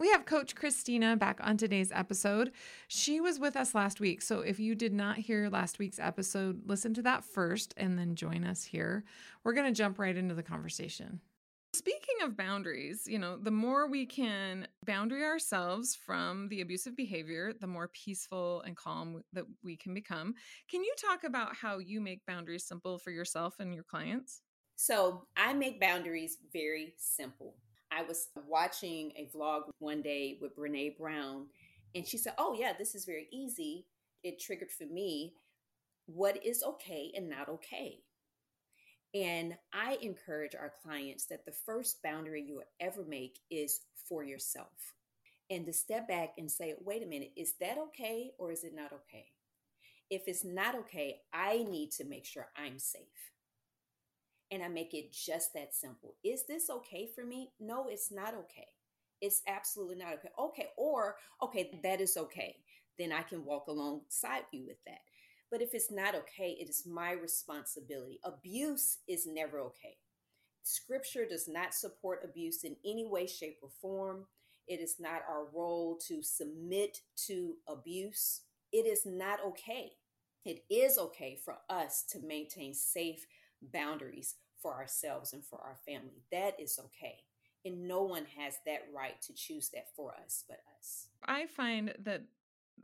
We have Coach Christina back on today's episode. She was with us last week. So if you did not hear last week's episode, listen to that first and then join us here. We're going to jump right into the conversation. Speaking of boundaries, you know, the more we can boundary ourselves from the abusive behavior, the more peaceful and calm that we can become. Can you talk about how you make boundaries simple for yourself and your clients? So, I make boundaries very simple. I was watching a vlog one day with Brene Brown, and she said, Oh, yeah, this is very easy. It triggered for me what is okay and not okay. And I encourage our clients that the first boundary you ever make is for yourself. And to step back and say, wait a minute, is that okay or is it not okay? If it's not okay, I need to make sure I'm safe and I make it just that simple. Is this okay for me? No, it's not okay. It's absolutely not okay. Okay, or okay, that is okay. Then I can walk alongside you with that. But if it's not okay, it is my responsibility. Abuse is never okay. Scripture does not support abuse in any way, shape, or form. It is not our role to submit to abuse. It is not okay. It is okay for us to maintain safe boundaries for ourselves and for our family. That is okay. And no one has that right to choose that for us but us. I find that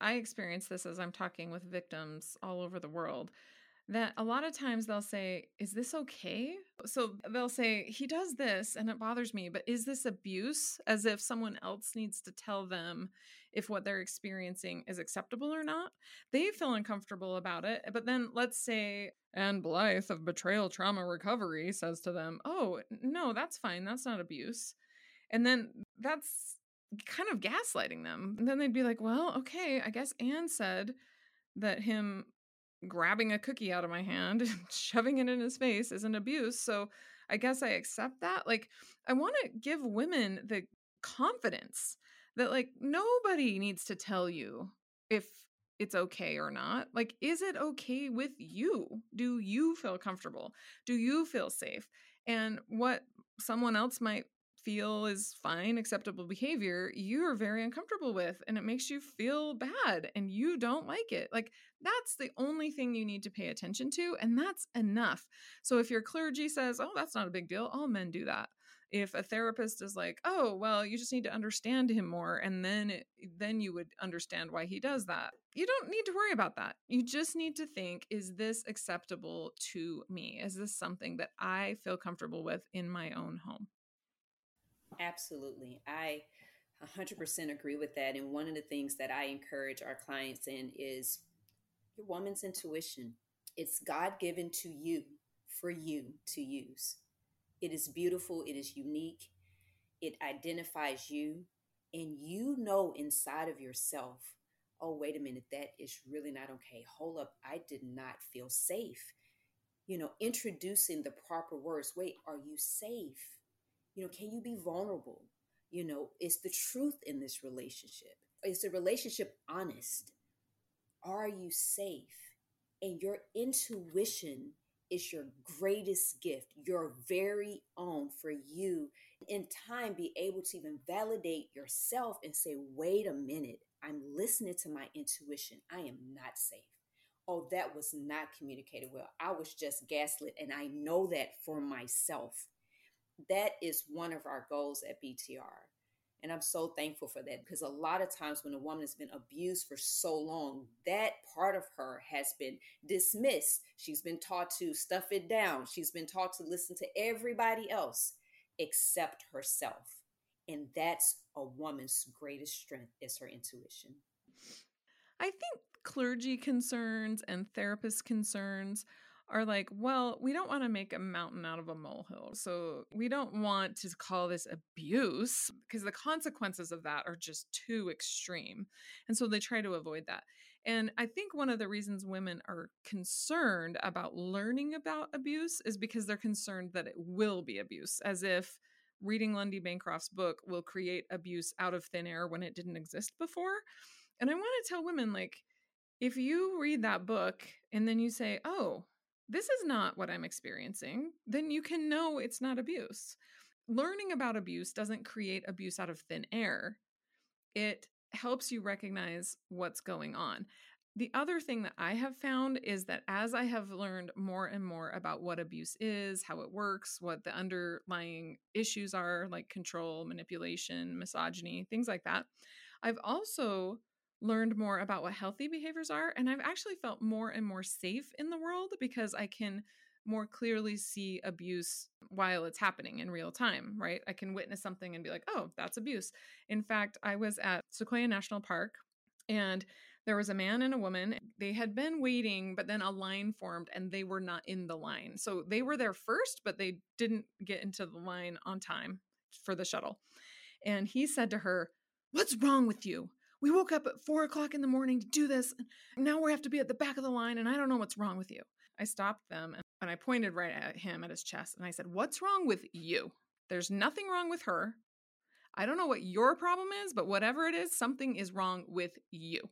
I experience this as I'm talking with victims all over the world that a lot of times they'll say, Is this okay? So they'll say, He does this and it bothers me, but is this abuse? As if someone else needs to tell them if what they're experiencing is acceptable or not. They feel uncomfortable about it. But then let's say, Anne Blythe of Betrayal Trauma Recovery says to them, Oh, no, that's fine. That's not abuse. And then that's kind of gaslighting them. And then they'd be like, Well, okay, I guess Anne said that him grabbing a cookie out of my hand and shoving it in his face is an abuse. So I guess I accept that. Like, I want to give women the confidence that, like, nobody needs to tell you if it's okay or not. Like, is it okay with you? Do you feel comfortable? Do you feel safe? And what someone else might feel is fine, acceptable behavior, you're very uncomfortable with, and it makes you feel bad and you don't like it. Like, that's the only thing you need to pay attention to, and that's enough. So, if your clergy says, Oh, that's not a big deal, all men do that. If a therapist is like, "Oh, well, you just need to understand him more," and then it, then you would understand why he does that. You don't need to worry about that. You just need to think, "Is this acceptable to me? Is this something that I feel comfortable with in my own home?" Absolutely. I 100% agree with that. And one of the things that I encourage our clients in is your woman's intuition. It's God given to you for you to use. It is beautiful, it is unique, it identifies you, and you know inside of yourself, oh, wait a minute, that is really not okay. Hold up, I did not feel safe. You know, introducing the proper words. Wait, are you safe? You know, can you be vulnerable? You know, is the truth in this relationship? Is the relationship honest? Are you safe? And your intuition is your greatest gift, your very own for you. In time, be able to even validate yourself and say, wait a minute, I'm listening to my intuition. I am not safe. Oh, that was not communicated well. I was just gaslit, and I know that for myself. That is one of our goals at BTR and I'm so thankful for that because a lot of times when a woman has been abused for so long, that part of her has been dismissed. She's been taught to stuff it down. She's been taught to listen to everybody else except herself. And that's a woman's greatest strength is her intuition. I think clergy concerns and therapist concerns are like, well, we don't want to make a mountain out of a molehill. So we don't want to call this abuse because the consequences of that are just too extreme. And so they try to avoid that. And I think one of the reasons women are concerned about learning about abuse is because they're concerned that it will be abuse, as if reading Lundy Bancroft's book will create abuse out of thin air when it didn't exist before. And I want to tell women, like, if you read that book and then you say, oh, this is not what I'm experiencing, then you can know it's not abuse. Learning about abuse doesn't create abuse out of thin air, it helps you recognize what's going on. The other thing that I have found is that as I have learned more and more about what abuse is, how it works, what the underlying issues are, like control, manipulation, misogyny, things like that, I've also learned more about what healthy behaviors are. And I've actually felt more and more safe in the world because I can more clearly see abuse while it's happening in real time, right? I can witness something and be like, oh, that's abuse. In fact, I was at Sequoia National Park and there was a man and a woman. They had been waiting, but then a line formed and they were not in the line. So they were there first, but they didn't get into the line on time for the shuttle. And he said to her, What's wrong with you? We woke up at four o'clock in the morning to do this. And Now we have to be at the back of the line, and I don't know what's wrong with you. I stopped them and I pointed right at him at his chest and I said, What's wrong with you? There's nothing wrong with her. I don't know what your problem is, but whatever it is, something is wrong with you.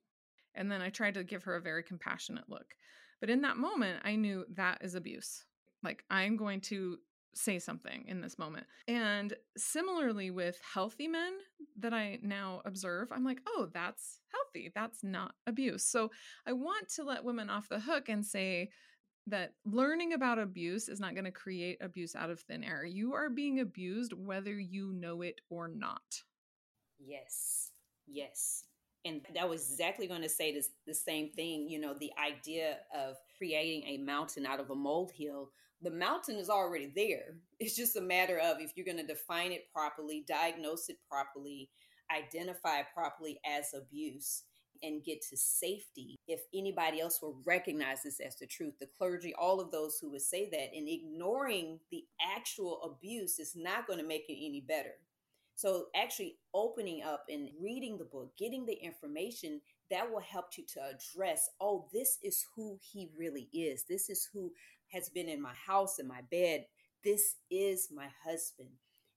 And then I tried to give her a very compassionate look. But in that moment, I knew that is abuse. Like, I'm going to say something in this moment. And similarly with healthy men that I now observe, I'm like, oh, that's healthy. That's not abuse. So I want to let women off the hook and say, that learning about abuse is not going to create abuse out of thin air. You are being abused whether you know it or not. Yes. Yes. And that was exactly going to say this, the same thing. You know, the idea of creating a mountain out of a molehill the mountain is already there. It's just a matter of if you're going to define it properly, diagnose it properly, identify it properly as abuse, and get to safety. If anybody else will recognize this as the truth, the clergy, all of those who would say that, and ignoring the actual abuse is not going to make it any better. So, actually opening up and reading the book, getting the information that will help you to address oh, this is who he really is. This is who has been in my house, in my bed. This is my husband.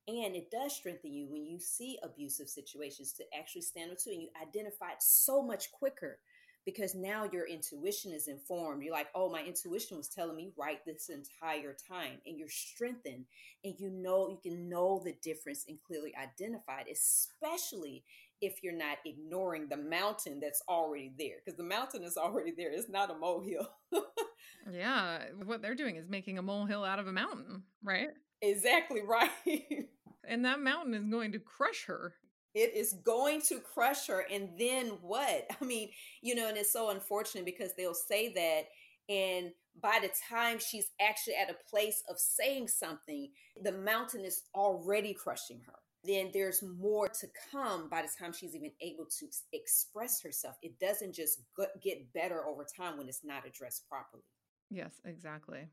And it does strengthen you when you see abusive situations to actually stand up to and you identify it so much quicker because now your intuition is informed. You're like, oh, my intuition was telling me right this entire time. And you're strengthened and you know, you can know the difference and clearly identify it, especially if you're not ignoring the mountain that's already there because the mountain is already there. It's not a molehill. yeah. What they're doing is making a molehill out of a mountain, right? Exactly right. and that mountain is going to crush her. It is going to crush her. And then what? I mean, you know, and it's so unfortunate because they'll say that. And by the time she's actually at a place of saying something, the mountain is already crushing her then there's more to come by the time she's even able to express herself. It doesn't just get better over time when it's not addressed properly. Yes, exactly.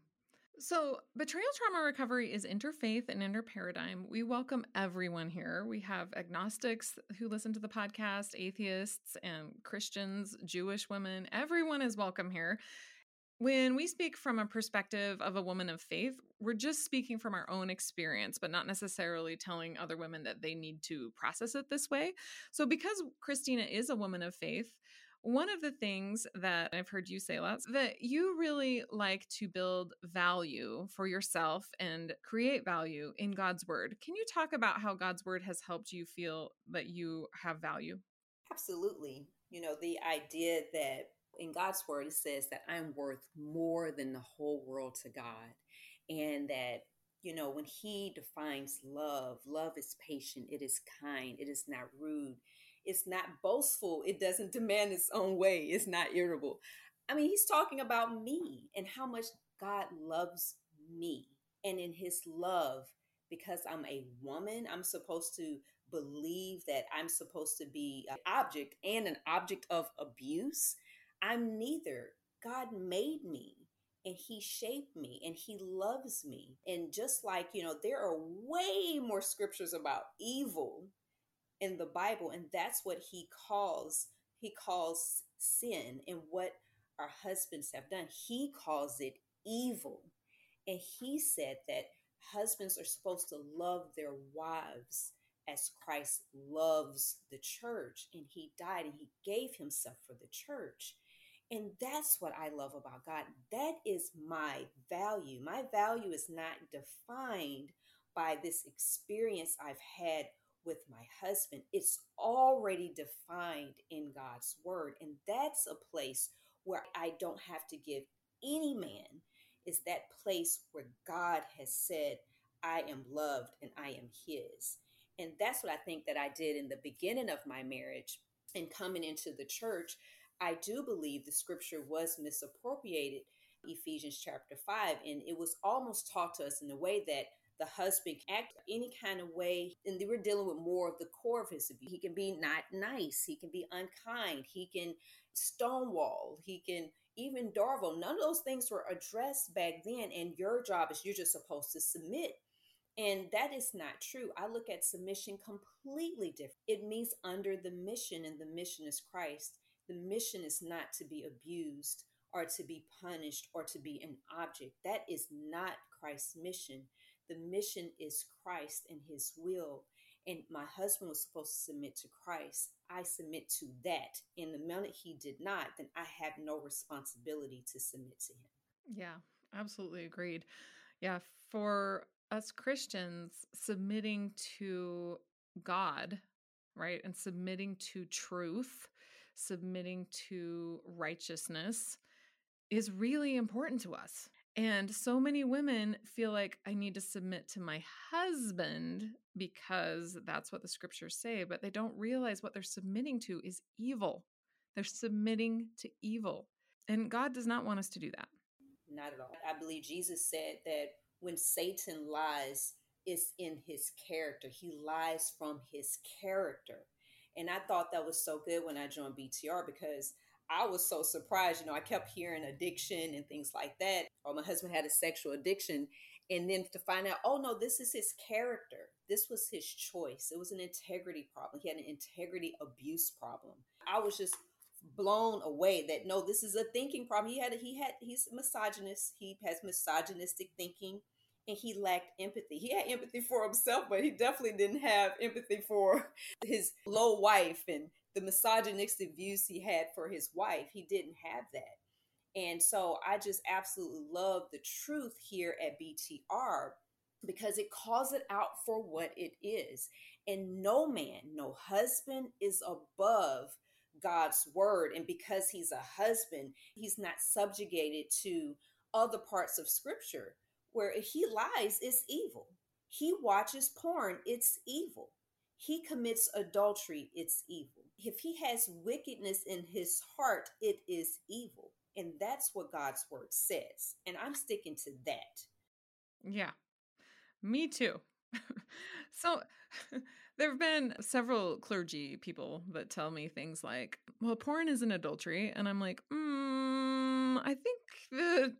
So, betrayal trauma recovery is interfaith and interparadigm. We welcome everyone here. We have agnostics who listen to the podcast, atheists and Christians, Jewish women. Everyone is welcome here. When we speak from a perspective of a woman of faith, we're just speaking from our own experience, but not necessarily telling other women that they need to process it this way. So, because Christina is a woman of faith, one of the things that I've heard you say lots that you really like to build value for yourself and create value in God's word. Can you talk about how God's word has helped you feel that you have value? Absolutely. You know, the idea that in God's word it says that I'm worth more than the whole world to God and that you know, when he defines love, love is patient, it is kind, it is not rude, it's not boastful, it doesn't demand its own way, it's not irritable. I mean, he's talking about me and how much God loves me. And in his love, because I'm a woman, I'm supposed to believe that I'm supposed to be an object and an object of abuse. I'm neither. God made me and he shaped me and he loves me. And just like, you know, there are way more scriptures about evil in the Bible and that's what he calls he calls sin and what our husbands have done. He calls it evil. And he said that husbands are supposed to love their wives as Christ loves the church and he died and he gave himself for the church. And that's what I love about God. That is my value. My value is not defined by this experience I've had with my husband. It's already defined in God's word. And that's a place where I don't have to give any man, is that place where God has said, I am loved and I am his. And that's what I think that I did in the beginning of my marriage and coming into the church. I do believe the scripture was misappropriated, Ephesians chapter 5, and it was almost taught to us in the way that the husband act any kind of way and were dealing with more of the core of his abuse he can be not nice he can be unkind he can stonewall he can even DARVO none of those things were addressed back then and your job is you're just supposed to submit and that is not true. I look at submission completely different. It means under the mission, and the mission is Christ. The mission is not to be abused or to be punished or to be an object. That is not Christ's mission. The mission is Christ and his will. And my husband was supposed to submit to Christ. I submit to that. And the minute he did not, then I have no responsibility to submit to him. Yeah, absolutely agreed. Yeah, for us Christians, submitting to God, right, and submitting to truth submitting to righteousness is really important to us. And so many women feel like I need to submit to my husband because that's what the scriptures say, but they don't realize what they're submitting to is evil. They're submitting to evil. And God does not want us to do that. Not at all. I believe Jesus said that when Satan lies, it's in his character. He lies from his character. And I thought that was so good when I joined BTR because I was so surprised. You know, I kept hearing addiction and things like that. Or oh, my husband had a sexual addiction. And then to find out, oh no, this is his character. This was his choice. It was an integrity problem. He had an integrity abuse problem. I was just blown away that no, this is a thinking problem. He had he had he's misogynist. He has misogynistic thinking and he lacked empathy. He had empathy for himself, but he definitely didn't have empathy for his low wife and the misogynistic views he had for his wife. He didn't have that. And so I just absolutely love the truth here at BTR because it calls it out for what it is. And no man, no husband is above God's word. And because he's a husband, he's not subjugated to other parts of scripture where if he lies, it's evil. He watches porn, it's evil. He commits adultery, it's evil. If he has wickedness in his heart, it is evil. And that's what God's word says. And I'm sticking to that. Yeah, me too. so there have been several clergy people that tell me things like, well, porn is an adultery. And I'm like, mm, I think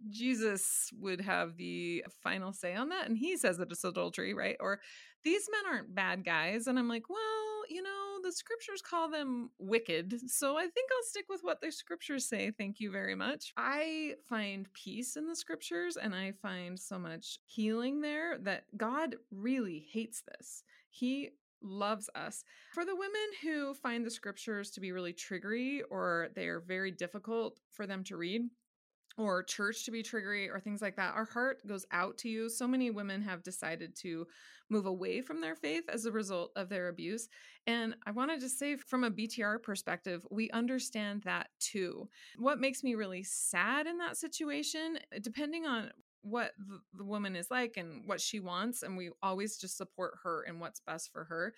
Jesus would have the final say on that. And he says that it's adultery, right? Or these men aren't bad guys. And I'm like, well, you know, the scriptures call them wicked. So I think I'll stick with what the scriptures say. Thank you very much. I find peace in the scriptures and I find so much healing there that God really hates this. He loves us. For the women who find the scriptures to be really triggery or they are very difficult for them to read, or church to be triggery or things like that, our heart goes out to you. So many women have decided to move away from their faith as a result of their abuse. And I want to say, from a BTR perspective, we understand that too. What makes me really sad in that situation, depending on what the, the, woman is like and what she wants and we always just support her and what's best for her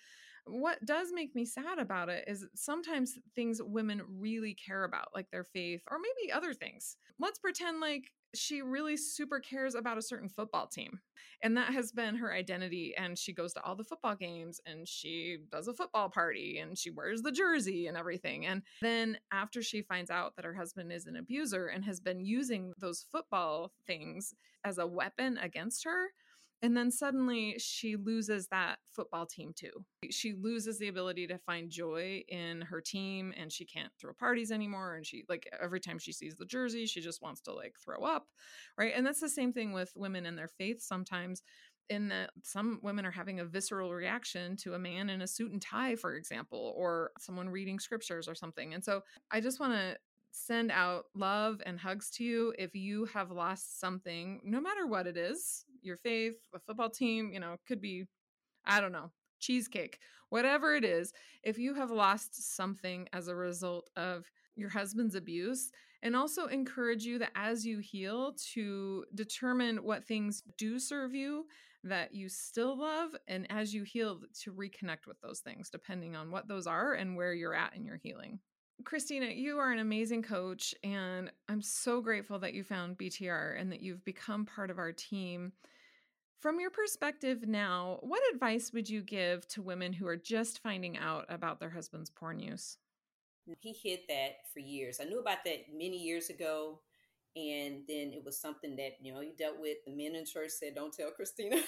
what does make me sad about it is sometimes things women really care about like their faith or maybe other things let's pretend like she really super cares about a certain football team. And that has been her identity. And she goes to all the football games and she does a football party and she wears the jersey and everything. And then after she finds out that her husband is an abuser and has been using those football things as a weapon against her, and then suddenly she loses that football team too. She loses the ability to find joy in her team and she can't throw parties anymore. And she, like, every time she sees the jersey, she just wants to, like, throw up. Right. And that's the same thing with women in their faith sometimes in that some women are having a visceral reaction to a man in a suit and tie, for example, or someone reading scriptures or something. And so I just want to send out love and hugs to you if you have lost something, no matter what it is your faith, a football team, you know, could be, I don't know, cheesecake, whatever it is. If you have lost something as a result of your husband's abuse, and also encourage you that as you heal to determine what things do serve you that you still love and as you heal to reconnect with those things depending on what those are and where you're at in your healing Christina, you are an amazing coach, and I'm so grateful that you found BTR and that you've become part of our team. From your perspective now, what advice would you give to women who are just finding out about their husband's porn use? He hid that for years. I knew about that many years ago, and then it was something that you know he dealt with. The men in church said, "Don't tell Christina."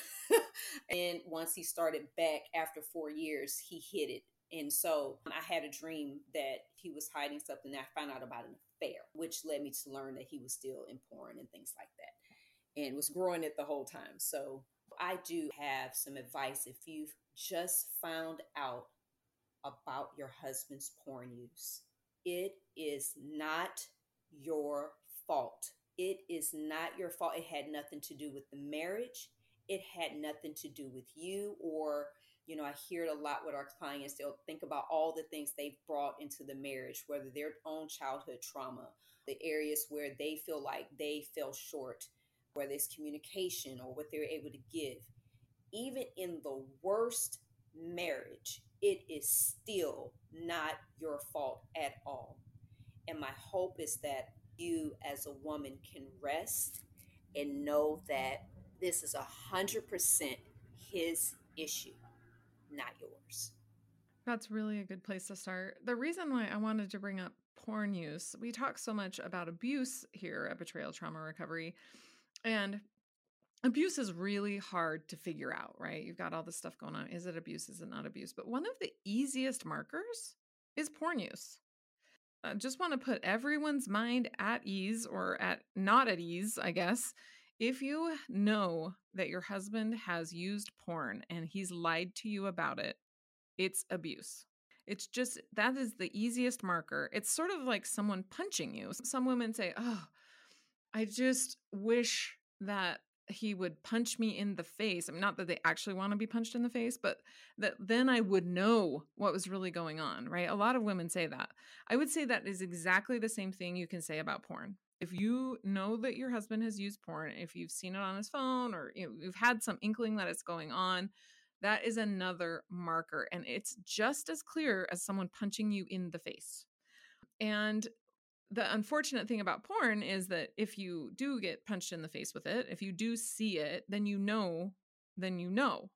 and once he started back after four years, he hid it and so I had a dream that he was hiding something. I found out about an affair, which led me to learn that he was still in porn and things like that and was growing it the whole time. So I do have some advice if you've just found out about your husband's porn use. It is not your fault. It is not your fault. It had nothing to do with the marriage. It had nothing to do with you or you know, I hear it a lot with our clients. They'll think about all the things they've brought into the marriage, whether their own childhood trauma, the areas where they feel like they fell short, whether it's communication or what they're able to give. Even in the worst marriage, it is still not your fault at all. And my hope is that you, as a woman, can rest and know that this is a hundred percent his issue not yours. That's really a good place to start. The reason why I wanted to bring up porn use, we talk so much about abuse here at Betrayal Trauma Recovery. And abuse is really hard to figure out, right? You've got all this stuff going on. Is it abuse? Is it not abuse? But one of the easiest markers is porn use. I just want to put everyone's mind at ease or at not at ease, I guess, if you know that your husband has used porn and he's lied to you about it, it's abuse. It's just that is the easiest marker. It's sort of like someone punching you. Some women say, Oh, I just wish that he would punch me in the face. I mean, not that they actually want to be punched in the face, but that then I would know what was really going on, right? A lot of women say that. I would say that is exactly the same thing you can say about porn if you know that your husband has used porn, if you've seen it on his phone or you know, you've had some inkling that it's going on, that is another marker. And it's just as clear as someone punching you in the face. And the unfortunate thing about porn is that if you do get punched in the face with it, if you do see it, then you know, then you know.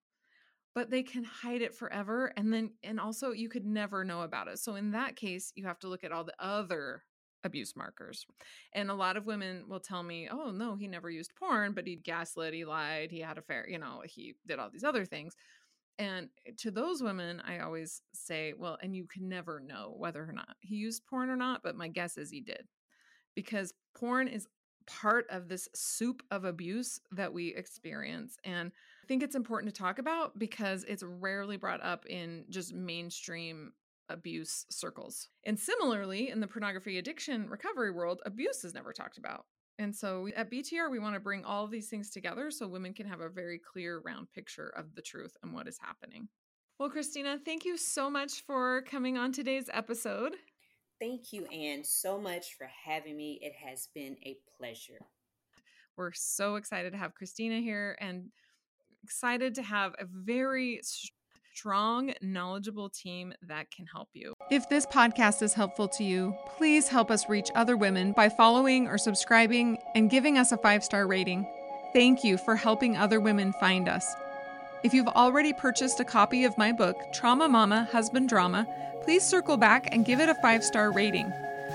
But they can hide it forever. And then, and also you could never know about it. So in that case, you have to look at all the other abuse markers. And a lot of women will tell me, oh, no, he never used porn, but he gaslit, he lied, he had a fair, you know, he did all these other things. And eh, to those women, I always say, well, and you can never know whether or not he used porn or not, but my guess is he did. Because porn is part of this soup of abuse that we experience. And I think it's important to talk about because it's rarely brought up in just mainstream abuse circles. And similarly, in the pornography addiction recovery world, abuse is never talked about. And so at BTR, we want to bring all of these things together so women can have a very clear, round picture of the truth and what is happening. Well, Christina, thank you so much for coming on today's episode. Thank you, Anne, so much for having me. It has been a pleasure. We're so excited to have Christina here and excited to have a very strong, knowledgeable team that can help you. If this podcast is helpful to you, please help us reach other women by following or subscribing and giving us a five star rating. Thank you for helping other women find us. If you've already purchased a copy of my book, Trauma Mama Husband Drama, please circle back and give it a five star rating.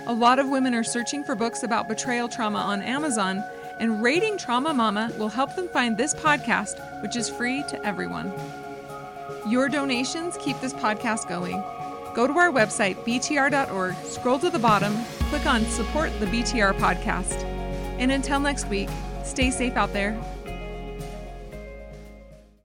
A lot of women are searching for books about betrayal trauma on Amazon, and rating Trauma Mama will help them find this podcast, which is free to everyone. Your donations keep this podcast going. Go to our website, btr.org, scroll to the bottom, click on Support the BTR podcast. And until next week, stay safe out there